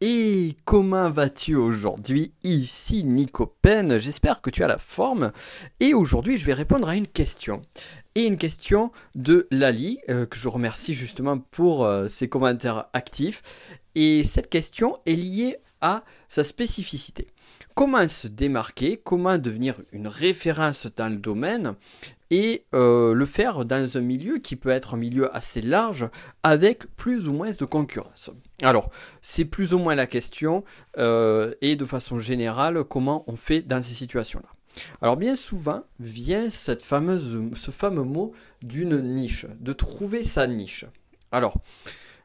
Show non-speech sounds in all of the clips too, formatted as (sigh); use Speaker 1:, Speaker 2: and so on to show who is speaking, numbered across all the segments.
Speaker 1: Et comment vas-tu aujourd'hui Ici Nico j'espère que tu as la forme. Et aujourd'hui je vais répondre à une question. Et une question de Lali, euh, que je remercie justement pour euh, ses commentaires actifs. Et cette question est liée à sa spécificité. Comment se démarquer? Comment devenir une référence dans le domaine? Et euh, le faire dans un milieu qui peut être un milieu assez large avec plus ou moins de concurrence. Alors, c'est plus ou moins la question euh, et de façon générale comment on fait dans ces situations-là. Alors bien souvent vient cette fameuse, ce fameux mot d'une niche, de trouver sa niche. Alors,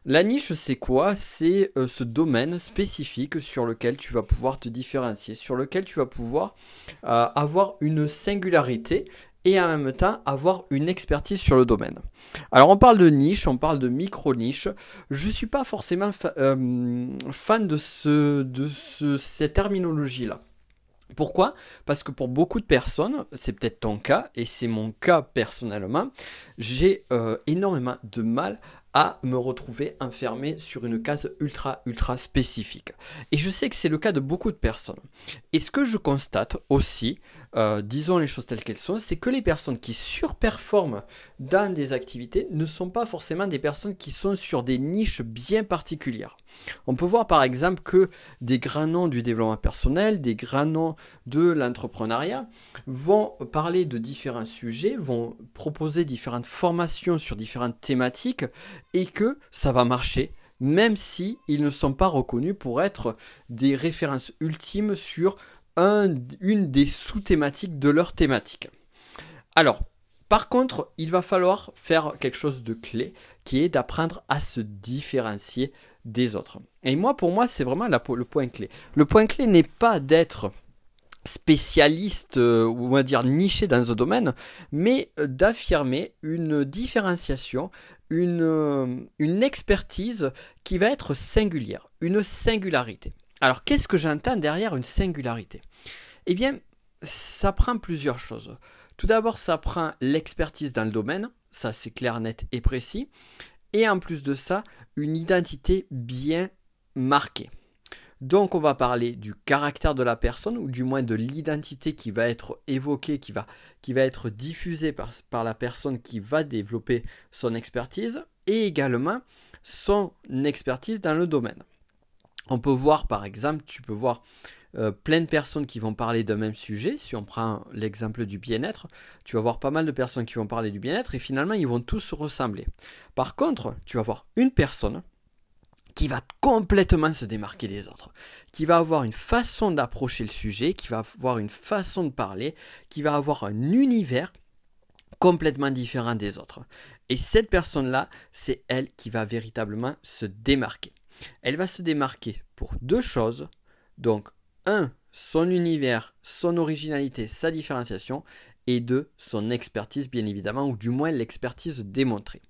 Speaker 1: la niche, c'est quoi? C'est euh, ce domaine spécifique sur lequel tu vas pouvoir te différencier, sur lequel tu vas pouvoir avoir une singularité et en même temps avoir une expertise sur le domaine. Alors on parle de niche, on parle de micro-niche. Je ne suis pas forcément euh, fan de, ce, de cette terminologie-là. Pourquoi? Parce que pour beaucoup de personnes, c'est peut-être ton cas, et c'est mon cas personnellement, j'ai euh, énormément de mal à me retrouver enfermé sur une case ultra ultra spécifique. Et je sais que c'est le cas de beaucoup de personnes. Et ce que je constate aussi, euh, disons les choses telles qu'elles sont, c'est que les personnes qui surperforment dans des activités ne sont pas forcément des personnes qui sont sur des niches bien particulières. On peut voir par exemple que des grands noms du développement personnel, des grands noms de l'entrepreneuriat vont parler de différents sujets, vont proposer différentes formations sur différentes thématiques et que ça va marcher même si ils ne sont pas reconnus pour être des références ultimes sur une des sous-thématiques de leur thématique. Alors, par contre, il va falloir faire quelque chose de clé qui est d'apprendre à se différencier des autres. Et moi, pour moi, c'est vraiment le point clé. Le point clé n'est pas d'être spécialiste euh, ou on va dire niché dans un domaine, mais d'affirmer une différenciation, euh, une expertise qui va être singulière, une singularité. Alors qu'est-ce que j'entends derrière une singularité? Eh bien, ça prend plusieurs choses. Tout d'abord, ça prend l'expertise dans le domaine, ça c'est clair, net et précis, et en plus de ça, une identité bien marquée. Donc on va parler du caractère de la personne, ou du moins de l'identité qui va être évoquée, qui va, être diffusée par, la personne qui va développer son expertise, et également son expertise dans le domaine. On peut voir par exemple, tu peux voir euh, plein de personnes qui vont parler d'un même sujet. Si on prend l'exemple du bien-être, tu vas voir pas mal de personnes qui vont parler du bien-être et finalement ils vont tous se ressembler. Par contre, tu vas voir une personne qui va complètement se démarquer des autres, qui va avoir une façon d'approcher le sujet, qui va avoir une façon de parler, qui va avoir un univers complètement différent des autres. Et cette personne-là, c'est elle qui va véritablement se démarquer. Elle va se démarquer pour deux choses. Donc, un, son univers, son originalité, sa différenciation, et deux, son expertise, bien évidemment, ou du moins l'expertise démontrée.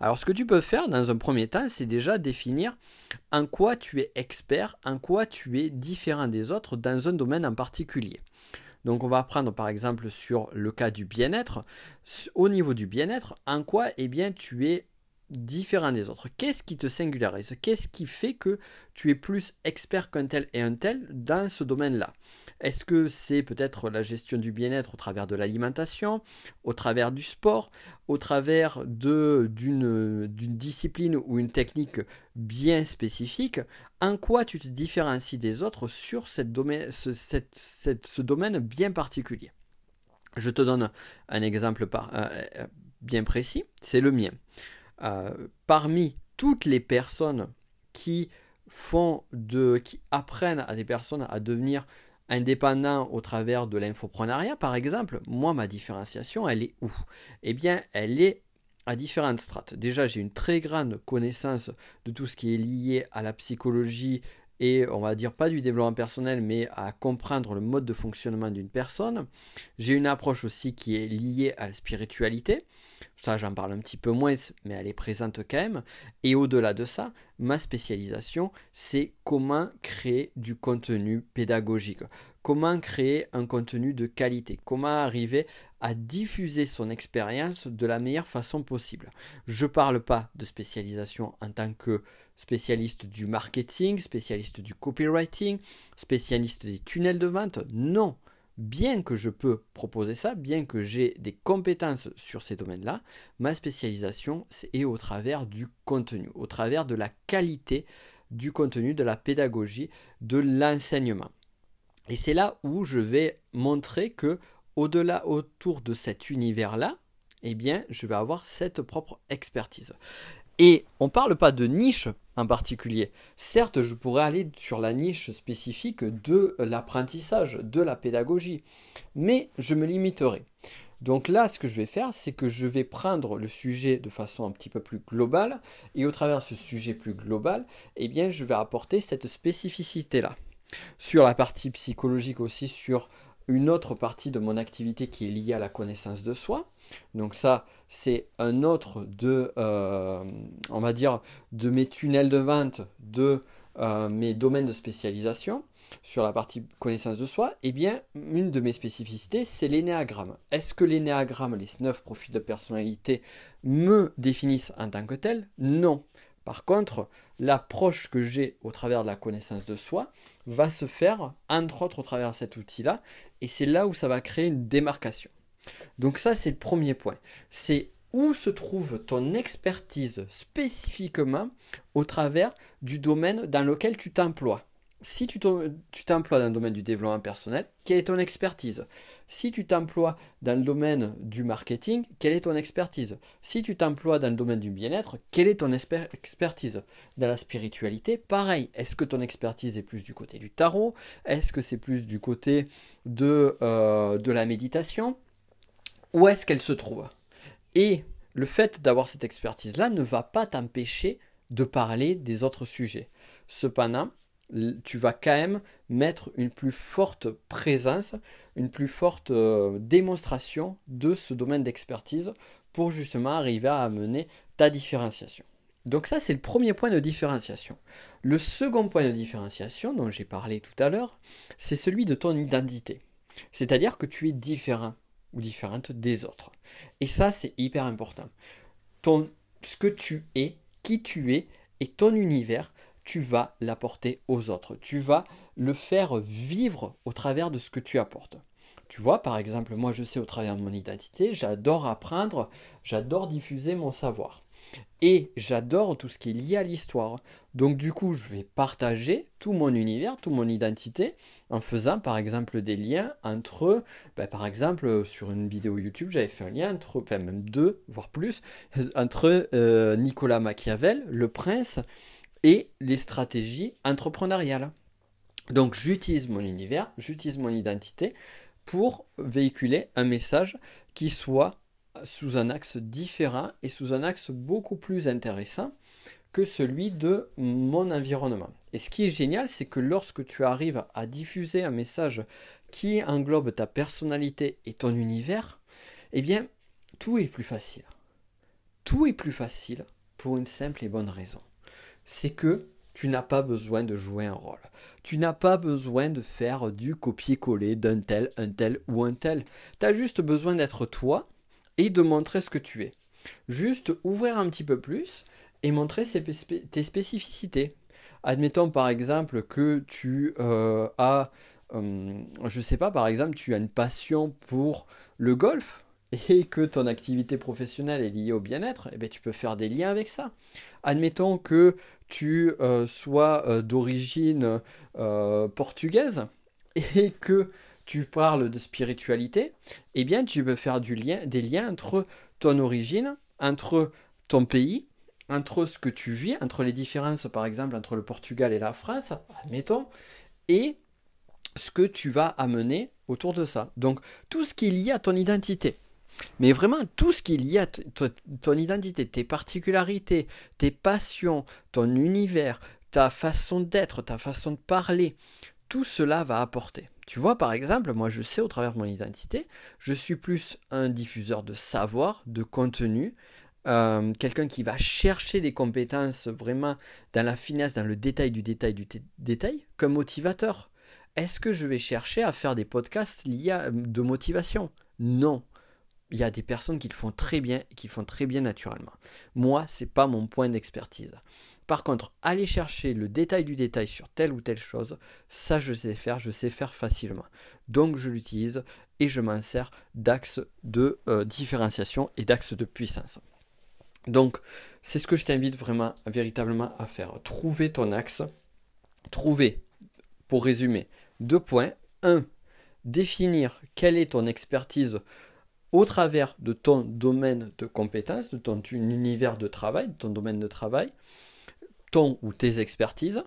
Speaker 1: Alors ce que tu peux faire dans un premier temps, c'est déjà définir en quoi tu es expert, en quoi tu es différent des autres dans un domaine en particulier. Donc on va prendre par exemple sur le cas du bien-être. Au niveau du bien-être, en quoi eh bien, tu es différent des autres. Qu'est-ce qui te singularise? Qu'est-ce qui fait que tu es plus expert qu'un tel et un tel dans ce domaine-là? Est-ce que c'est peut-être la gestion du bien-être au travers de l'alimentation, au travers du sport, au travers d'une discipline ou une technique bien spécifique? En quoi tu te différencies des autres sur ce, domaine bien particulier? Je te donne un exemple euh, euh, bien précis, c'est le mien. Euh, parmi toutes les personnes qui qui apprennent à des personnes à devenir indépendants au travers de l'infoprenariat, par exemple, moi, ma différenciation, elle est où? Eh bien, elle est à différentes strates. Déjà, j'ai une très grande connaissance de tout ce qui est lié à la psychologie et on va dire pas du développement personnel, mais à comprendre le mode de fonctionnement d'une personne. J'ai une approche aussi qui est liée à la spiritualité. Ça, j'en parle un petit peu moins, mais elle est présente quand même. Et au-delà de ça, ma spécialisation, c'est comment créer du contenu pédagogique. Comment créer un contenu de qualité. Comment arriver à diffuser son expérience de la meilleure façon possible. Je ne parle pas de spécialisation en tant que spécialiste du marketing, spécialiste du copywriting, spécialiste des tunnels de vente. Non, bien que je peux proposer ça, bien que j'ai des compétences sur ces domaines-là, ma spécialisation est au travers du contenu, au travers de la qualité du contenu, de la pédagogie, de l'enseignement. Et c'est là où je vais montrer que au-delà autour de cet univers-là, eh bien, je vais avoir cette propre expertise. Et on ne parle pas de niche en particulier. Certes, je pourrais aller sur la niche spécifique de l'apprentissage, de la pédagogie, mais je me limiterai. Donc là, ce que je vais faire, c'est que je vais prendre le sujet de façon un petit peu plus globale, et au travers de ce sujet plus global, eh bien, je vais apporter cette spécificité-là. Sur la partie psychologique aussi, sur une autre partie de mon activité qui est liée à la connaissance de soi. Donc ça, c'est un autre de, euh, on de mes tunnels de vente, de euh, mes domaines de spécialisation sur la partie connaissance de soi. Eh bien, une de mes spécificités, c'est l'énéagramme. Est-ce que l'énéagramme, les 9 profils de personnalité, me définissent en tant que tel Non. Par contre, l'approche que j'ai au travers de la connaissance de soi va se faire, entre autres, au travers de cet outil-là, et c'est là où ça va créer une démarcation. Donc ça, c'est le premier point. C'est où se trouve ton expertise spécifiquement au travers du domaine dans lequel tu t'emploies. Si tu t'emploies dans le domaine du développement personnel, quelle est ton expertise? Si tu t'emploies dans le domaine du marketing, quelle est ton expertise? Si tu t'emploies dans le domaine du bien-être, quelle est ton expertise? Dans la spiritualité, pareil. Est-ce que ton expertise est plus du côté du tarot? Est-ce que c'est plus du côté de, euh, de la méditation? Où est-ce qu'elle se trouve. Et le fait d'avoir cette expertise-là ne va pas t'empêcher de parler des autres sujets. Cependant, tu vas quand même mettre une plus forte présence, une plus forte euh, démonstration de ce domaine d'expertise pour justement arriver à amener ta différenciation. Donc ça, c'est le premier point de différenciation. Le second point de différenciation dont j'ai parlé tout à l'heure, c'est celui de ton identité. C'est-à-dire que tu es différent ou des autres. Et ça, c'est hyper important. Ton, ce que tu es, qui tu es et ton univers, tu vas l'apporter aux autres. Tu vas le faire vivre au travers de ce que tu apportes. Tu vois, par exemple, moi je sais au travers de mon identité, j'adore apprendre, j'adore diffuser mon savoir. Et j'adore tout ce qui est lié à l'histoire. Donc du coup, je vais partager tout mon univers, toute mon identité, en faisant par exemple des liens entre, ben, par exemple, sur une vidéo YouTube, j'avais fait un lien entre, enfin même deux, voire plus, (laughs) entre euh, Nicolas Machiavel, le prince, et les stratégies entrepreneuriales. Donc j'utilise mon univers, j'utilise mon identité pour véhiculer un message qui soit sous un axe différent et sous un axe beaucoup plus intéressant que celui de mon environnement. Et ce qui est génial, c'est que lorsque tu arrives à diffuser un message qui englobe ta personnalité et ton univers, eh bien, tout est plus facile. Tout est plus facile pour une simple et bonne raison. C'est que tu n'as pas besoin de jouer un rôle. Tu n'as pas besoin de faire du copier-coller d'un tel, un tel ou un tel. Tu as juste besoin d'être toi et de montrer ce que tu es. Juste ouvrir un petit peu plus et montrer tes spécificités. Admettons par exemple que tu euh, as, euh, je sais pas, par exemple, tu as une passion pour le golf (laughs) et que ton activité professionnelle est liée au bien-être, eh bien, tu peux faire des liens avec ça. Admettons que tu euh, sois d'origine portugaise et que tu parles de spiritualité, eh bien tu peux faire des liens entre ton origine, entre ton pays, entre ce que tu vis, entre les différences par exemple entre le Portugal et la France, admettons, et ce que tu vas amener autour de ça. Donc tout ce qui est lié à ton identité. Mais vraiment tout ce qui est lié à ton identité, tes particularités, tes passions, ton univers, ta façon d'être, ta façon de parler, tout cela va apporter. Tu vois, par exemple, moi je sais au travers de mon identité, je suis plus un diffuseur de savoir, de contenu, euh, quelqu'un qui va chercher des compétences vraiment dans la finesse, dans le détail du détail du détail, comme motivateur. Est-ce que je vais chercher à faire des podcasts liés à, de motivation? Non. Il y a des personnes qui le font très bien et qui le font très bien naturellement. Moi, c'est pas mon point d'expertise. Par contre, aller chercher le détail du détail sur telle ou telle chose, ça je sais faire, je sais faire facilement. Donc je l'utilise et je m'en sers d'axe de euh, différenciation et d'axe de puissance. Donc c'est ce que je t'invite vraiment, véritablement à faire. Trouver ton axe, trouver, pour résumer, deux points. Un, définir quelle est ton expertise au travers de ton domaine de compétences, de ton univers de travail, de ton domaine de travail, ton ou tes expertises,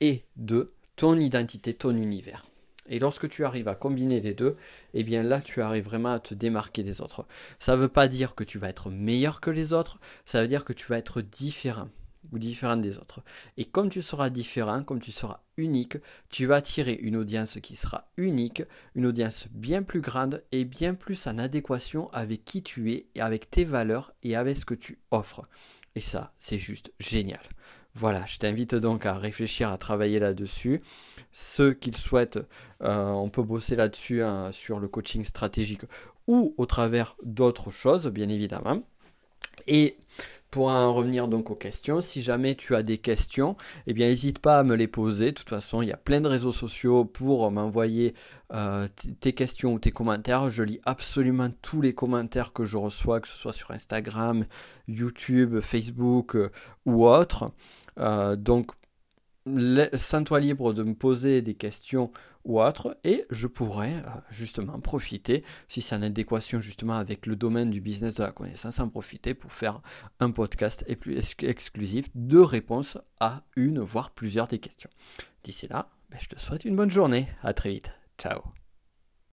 Speaker 1: et de ton identité, ton univers. Et lorsque tu arrives à combiner les deux, eh bien là, tu arrives vraiment à te démarquer des autres. Ça ne veut pas dire que tu vas être meilleur que les autres, ça veut dire que tu vas être différent ou différent des autres. Et comme tu seras différent, comme tu seras unique, tu vas attirer une audience qui sera unique, une audience bien plus grande et bien plus en adéquation avec qui tu es et avec tes valeurs et avec ce que tu offres. Et ça, c'est juste génial. Voilà, je t'invite donc à réfléchir, à travailler là-dessus. Ceux qui le souhaitent, euh, on peut bosser là-dessus hein, sur le coaching stratégique ou au travers d'autres choses, bien évidemment. Et pour en revenir donc aux questions, si jamais tu as des questions, eh bien n'hésite pas à me les poser. De toute façon, il y a plein de réseaux sociaux pour m'envoyer euh, tes questions ou tes commentaires. Je lis absolument tous les commentaires que je reçois, que ce soit sur Instagram, YouTube, Facebook euh, ou autre. Euh, donc sens-toi libre de me poser des questions ou autres et je pourrais euh, justement profiter, si c'est en adéquation justement avec le domaine du business de la connaissance, en profiter pour faire un podcast exclusif de réponses à une voire plusieurs des questions. D'ici là, ben, je te souhaite une bonne journée. À très vite. Ciao.